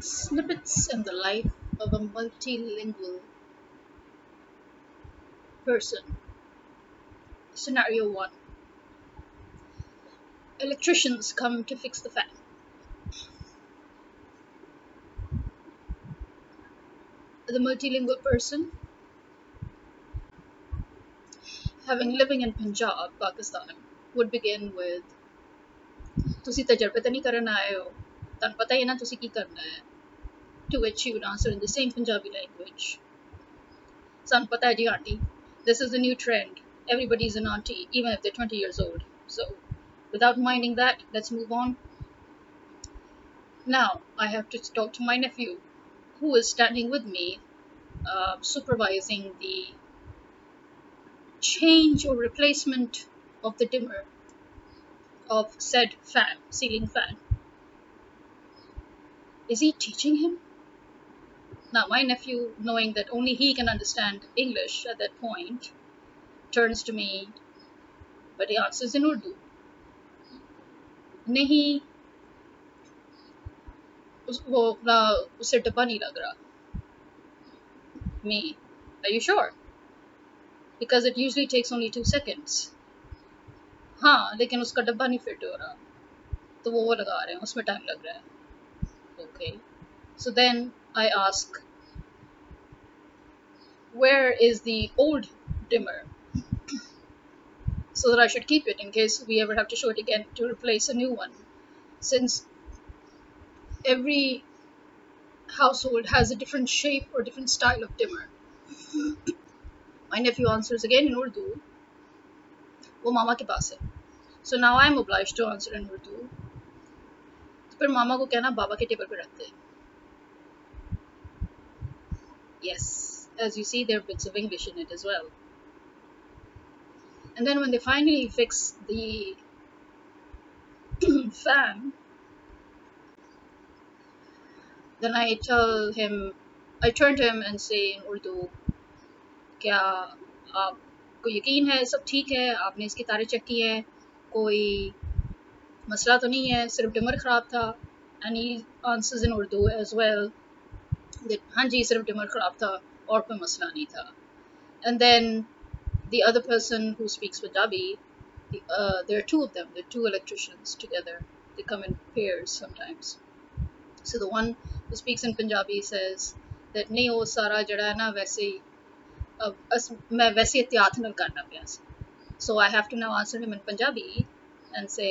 Snippets in the life of a multilingual person. Scenario 1 Electricians come to fix the fan. The multilingual person, having living in Punjab, Pakistan, would begin with ਤੁਸੀਂ ਤਜਰਬੇ ਤਾਂ ਨਹੀਂ ਕਰਨ ਆਏ ਹੋ ਤੁਹਾਨੂੰ ਪਤਾ ਹੀ ਹੈ ਨਾ ਤੁਸੀਂ ਕੀ ਕਰਨਾ ਹੈ to which she would answer in the same Punjabi language ਸਾਨੂੰ ਪਤਾ ਹੈ ਜੀ auntie this is the new trend everybody's an auntie even if they're 20 years old so without minding that let's move on now I have to talk to my nephew who is standing with me uh, supervising the change or replacement of the dimmer of said fan, ceiling fan. Is he teaching him? Now, my nephew, knowing that only he can understand English at that point, turns to me, but he answers in Urdu. नहीं उस वो अपना उससे डब्बा नहीं लग रहा me are you sure because it usually takes only two seconds हाँ लेकिन उसका डब्बा नहीं फिट हो रहा तो वो वो लगा रहे हैं उसमें टाइम लग रहा है okay so then I ask where is the old dimmer so that I should keep it in case we ever have to show it again to replace a new one since every household has a different shape or different style of dimmer my nephew answers again in Urdu वो मामा के पास है so now I am oblige to answer in پھر ماما کو کہنا بابا کے table پہ رکھتے ہیں۔ Yes as you see there buts English in it as well and then when they finally fix the fan then I till hmm I turn ہم and سے ان اردو کیا آپ کو یقین ہے سب ٹھیک ہے آپ نے اس کی تاریخ چیک کی ہے کوئی मसला तो नहीं है सिर्फ डिमर ख़राब था and he answers in Urdu as well हाँ जी सिर्फ डिमर ख़राब था और कोई मसला नहीं था and then the other person who speaks Punjabi, uh, there are two of them, there are two electricians together. They come in pairs sometimes. So the one who speaks in Punjabi says that नहीं वो सारा जड़ा है ना वैसे ही अब अस मैं वैसे एहतियात ਨਾਲ ਕਰਨਾ ਪਿਆ ਸੀ so I have to now answer him in Punjabi and say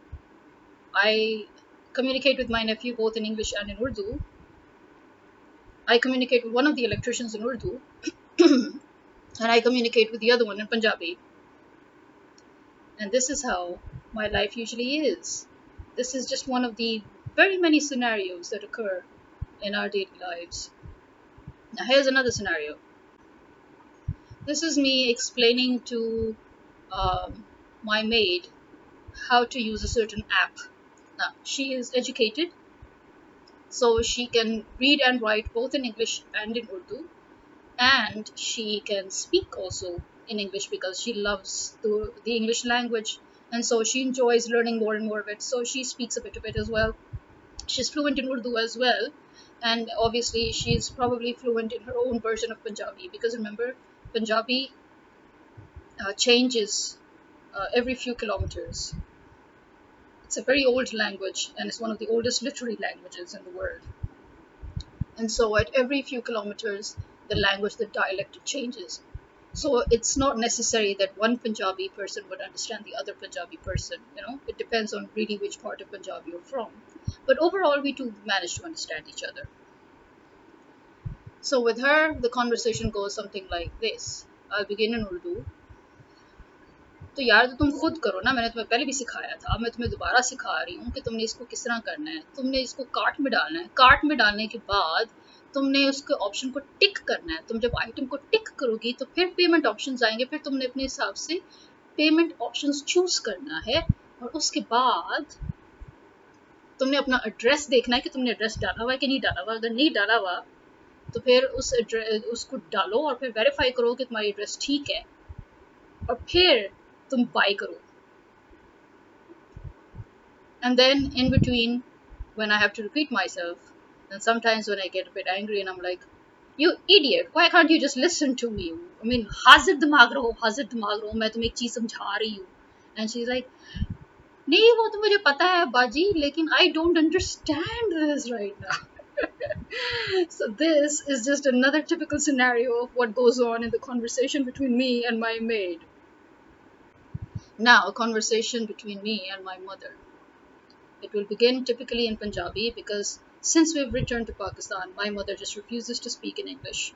I communicate with my nephew both in English and in Urdu I communicate with one of the electricians in Urdu and I communicate with the other one in Punjabi. And this is how my life usually is. This is just one of the very many scenarios that occur in our daily lives. Now, here's another scenario. This is me explaining to um, my maid how to use a certain app. She is educated, so she can read and write both in English and in Urdu and she can speak also in English because she loves the, the English language and so she enjoys learning more and more of it. So she speaks a bit of it as well. She's fluent in Urdu as well, and obviously she's probably fluent in her own version of Punjabi because remember, Punjabi uh, changes uh, every few kilometers. It's a very old language and it's one of the oldest literary languages in the world. And so at every few kilometers, the language, the dialect changes. So it's not necessary that one Punjabi person would understand the other Punjabi person. You know, it depends on really which part of Punjab you're from. But overall, we do manage to understand each other. So with her, the conversation goes something like this. I'll begin in Urdu. تو یار تو تم خود کرو نا، میں نے تمہیں پہلے بھی سکھایا تھا، اب میں تمہیں دوبارہ سکھا رہی ہوں کہ تم نے اس کو کس طرح کرنا ہے۔ تم نے اس کو کارٹ میں ڈالنا ہے۔ کارٹ میں ڈالنے کے بعد تم نے اس کے آپشن کو ٹک کرنا ہے۔ تم جب آئٹم کو ٹک کرو گی تو پھر پیمنٹ آپشنز آئیں گے۔ پھر تم نے اپنے حساب سے پیمنٹ آپشن چوز کرنا ہے۔ اور اس کے بعد تم نے اپنا ایڈریس دیکھنا ہے کہ تم نے ایڈریس ڈالا ہوا ہے کہ نہیں ڈالا ہوا۔ اگر نہیں ڈالا ہوا تو پھر اس اس کو ڈالو اور پھر ویریفائی کرو کہ تمہاری ایڈریس ٹھیک ہے۔ اور پھر तुम बाई करो and then in between when i have to repeat myself and sometimes when i get a bit angry and i'm like you idiot why can't you just listen to me i mean हाजिर दिमाग रहो हाजिर दिमाग रहो मैं तुम्हें एक चीज समझा रही हूँ and she's like नहीं वो तो मुझे पता है बाजी लेकिन I don't understand this right now. so this is just another typical scenario of what goes on in the conversation between me and my maid. now, a conversation between me and my mother. It will begin typically in Punjabi because since we've returned to Pakistan, my mother just refuses to speak in English.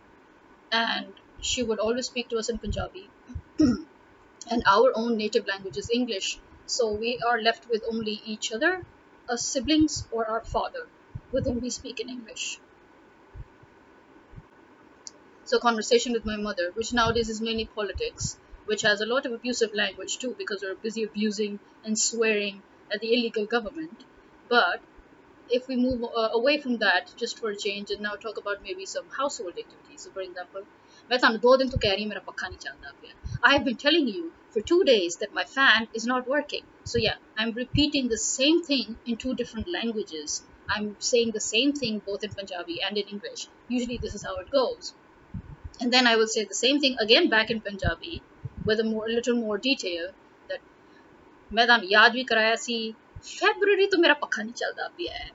And she would always speak to us in Punjabi. and our own native language is English. So we are left with only each other, our siblings, or our father, with whom we speak in English. So, conversation with my mother, which nowadays is mainly politics, which has a lot of abusive language too, because we're busy abusing and swearing at the illegal government. But if we move uh, away from that just for a change and now talk about maybe some household activities. So, for example, मैं ਤੁਹਾਨੂੰ ਦੋ ਦਿਨ ਤੋਂ ਕਹਿ ਰਹੀ ਹਾਂ ਮੇਰਾ ਪੱਖਾ ਨਹੀਂ ਚੱਲਦਾ ਪਿਆ I have been telling you for two days that my fan is not working. So yeah, I'm repeating the same thing in two different languages. I'm saying the same thing both in Punjabi and in English. Usually this is how it goes. And then I will say the same thing again back in Punjabi with a more, little more detail that madam ਤੁਹਾਨੂੰ ਯਾਦ ਵੀ ਕਰਾਇਆ ਸੀ February ਤੋਂ ਮੇਰਾ ਪੱਖਾ ਨਹੀਂ ਚੱਲਦਾ ਪਿਆ ਹੈ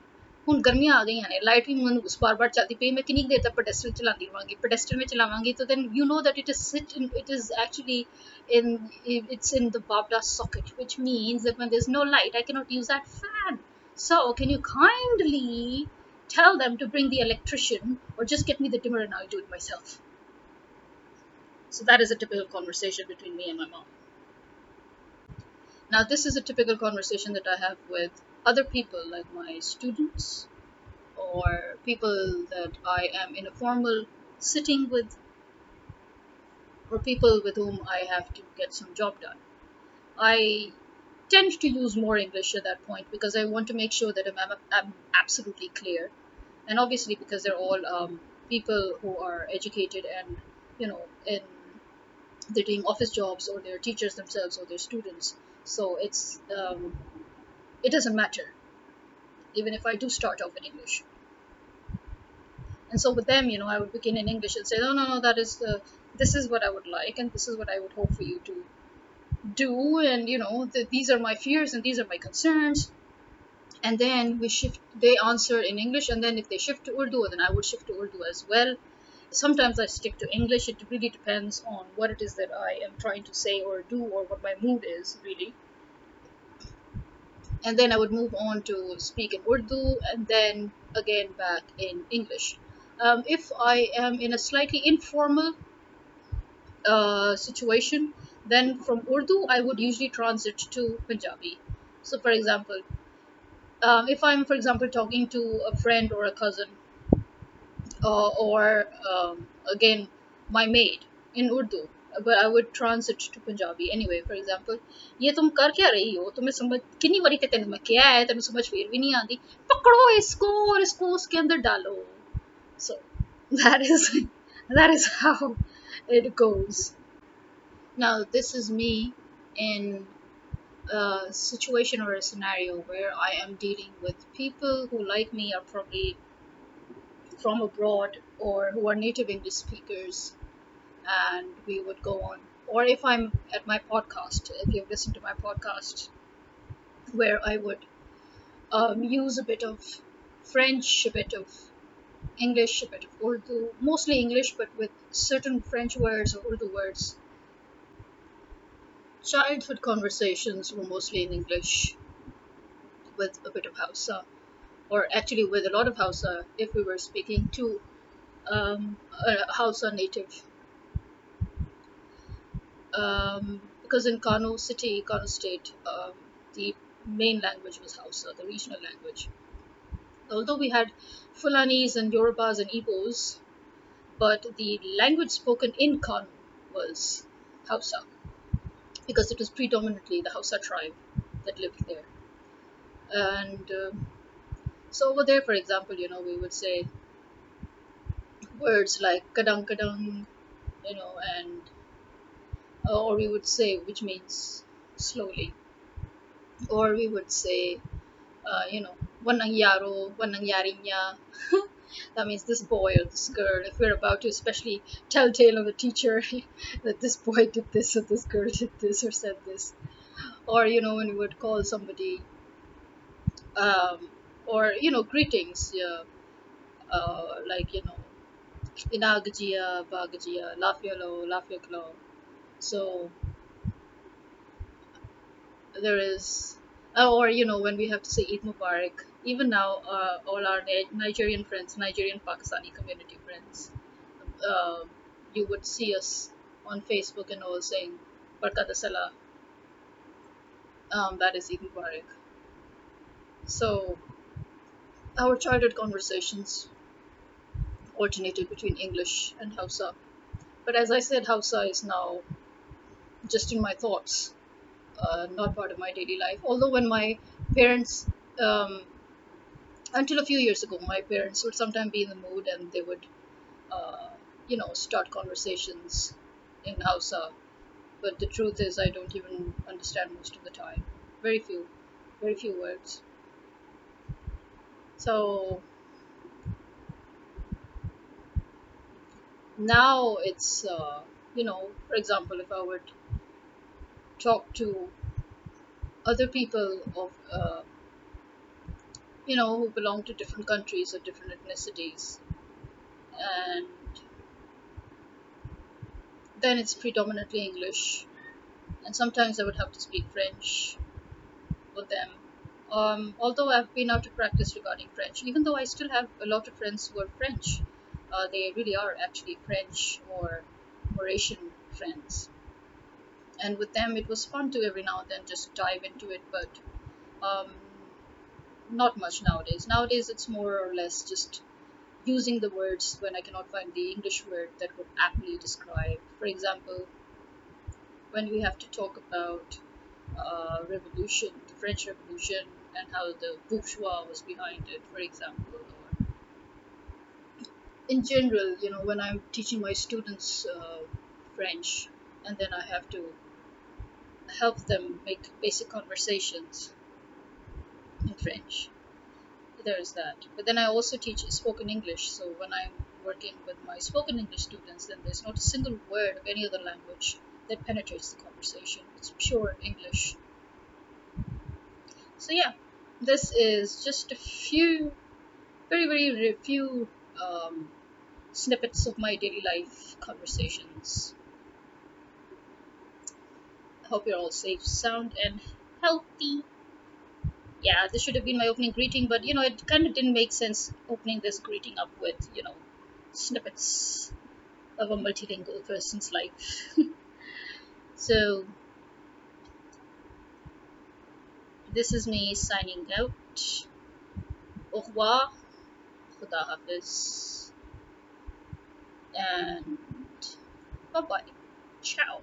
ਹੁਣ ਗਰਮੀਆਂ ਆ ਗਈਆਂ ਨੇ ਲਾਈਟ ਵੀ ਮੈਨੂੰ ਉਸ ਬਾਰ-ਬਾਰ ਚੱਲਦੀ ਪਈ ਮੈਂ ਕਿੰਨੀ ਦੇਰ ਤੱਕ ਪੈਡੈਸਟਰ ਚਲਾਉਂਦੀ ਰਵਾਂਗੀ ਪੈਡੈਸਟਰ ਵਿੱਚ ਚਲਾਵਾਂਗੀ ਤਾਂ then you know that it is sit It's is actually in its in the ਬਾਬਡਾ which means that when there's no light i cannot use that fan. So can you kindly tell them to bring the electrician or just get me the dimmer and i'll do it myself? So that is a typical conversation between me and my mom now this is a typical conversation that I have with other people like my students or people that I am in a formal sitting with or people with whom I have to get some job done. I tend to use more English at that point because I want to make sure that I'm, I'm absolutely clear. And obviously, because they're all um, people who are educated and, you know, in they're doing office jobs or they're teachers themselves or they're students. So it's um, it doesn't matter, even if I do start off in English. And so with them, you know, I would begin in English and say, no, no, no, that is the, this is what I would like, and this is what I would hope for you to do, and you know, the, these are my fears and these are my concerns. And then we shift, they answer in English, and then if they shift to Urdu, then I would shift to Urdu as well. Sometimes I stick to English. It really depends on what it is that I am trying to say or do, or what my mood is, really and then I would move on to speak in Urdu and then again back in English. Um, if I am in a slightly informal uh, situation, then from Urdu I would usually transit to Punjabi. So, for example, um, if I'm, for example, talking to a friend or a cousin, uh, or um, again my maid in Urdu, but I would transit to Punjabi anyway for example ये तुम कर क्या रही हो तुम्हें समझ कितनी बारी ते तेन मैं क्या है तेन समझ फिर भी नहीं आती पकड़ो इसको और इसको उसके अंदर डालो so that is that is how it goes now this is me in a situation or a scenario where I am dealing with people who like me are probably from abroad or who are native English speakers and we would go on. Or if I'm at my podcast, if you've listened to my podcast, where I would um, use a bit of French, a bit of English, a bit of Urdu, mostly English, but with certain French words or Urdu words. Childhood conversations were mostly in English with a bit of Hausa, or actually with a lot of Hausa if we were speaking to um, a Hausa native um, because in Kano city, Kano state, um, the main language was Hausa, the regional language. Although we had Fulanis and Yorubas and Igbos, but the language spoken in Kano was Hausa because it was predominantly the Hausa tribe that lived there. And um so over there, for example, you know, we would say words like kadang kadang, you know, and or we would say which means slowly, or we would say, uh, you know, wanang yaro, wanang yarinya. that means this boy or this girl. If we're about to especially tell tale of a teacher that this boy did this or this girl did this or said this, or you know, when we would call somebody, um, or you know, greetings, yeah, uh, like you know, inagajia, bagajia, lafialo, lafiaklo. So there is, uh, or you know, when we have to say Eid Mubarak, even now, uh, all our Nigerian friends, Nigerian Pakistani community friends, uh, you would see us on Facebook and all saying Barkat Salah. Um, that is Eid Mubarak. So our childhood conversations alternated between English and Hausa. But as I said, Hausa is now just in my thoughts, uh, not part of my daily life. Although when my parents, um, until a few years ago, my parents would sometimes be in the mood and they would, uh, you know, start conversations in Hausa. But the truth is, I don't even understand most of the time. Very few, very few words. So now it's, uh, you know, for example, if I would talk to other people of, uh, you know, who belong to different countries or different ethnicities, and then it's predominantly English, and sometimes I would have to speak French with them. Um, although I've been out of practice regarding French, even though I still have a lot of friends who are French, uh, they really are actually French or Mauritian friends. And with them, it was fun to every now and then just dive into it, but um, not much nowadays. Nowadays, it's more or less just using the words when I cannot find the English word that would aptly describe. For example, when we have to talk about uh, revolution, the French Revolution, and how the bourgeois was behind it, for example, in general, you know, when I'm teaching my students uh, French, and then I have to help them make basic conversations in French. There's that. But then I also teach spoken English. So when I'm working with my spoken English students, then there's not a single word of any other language that penetrates the conversation. It's pure English. So yeah, this is just a few, very very few um, snippets of my daily life conversations. I hope you're all safe, sound, and healthy. Yeah, this should have been my opening greeting, but you know, it kind of didn't make sense opening this greeting up with, you know, snippets of a multilingual person's life. so, this is me signing out. Au revoir, Khuda Hafiz, and bye bye. Ciao.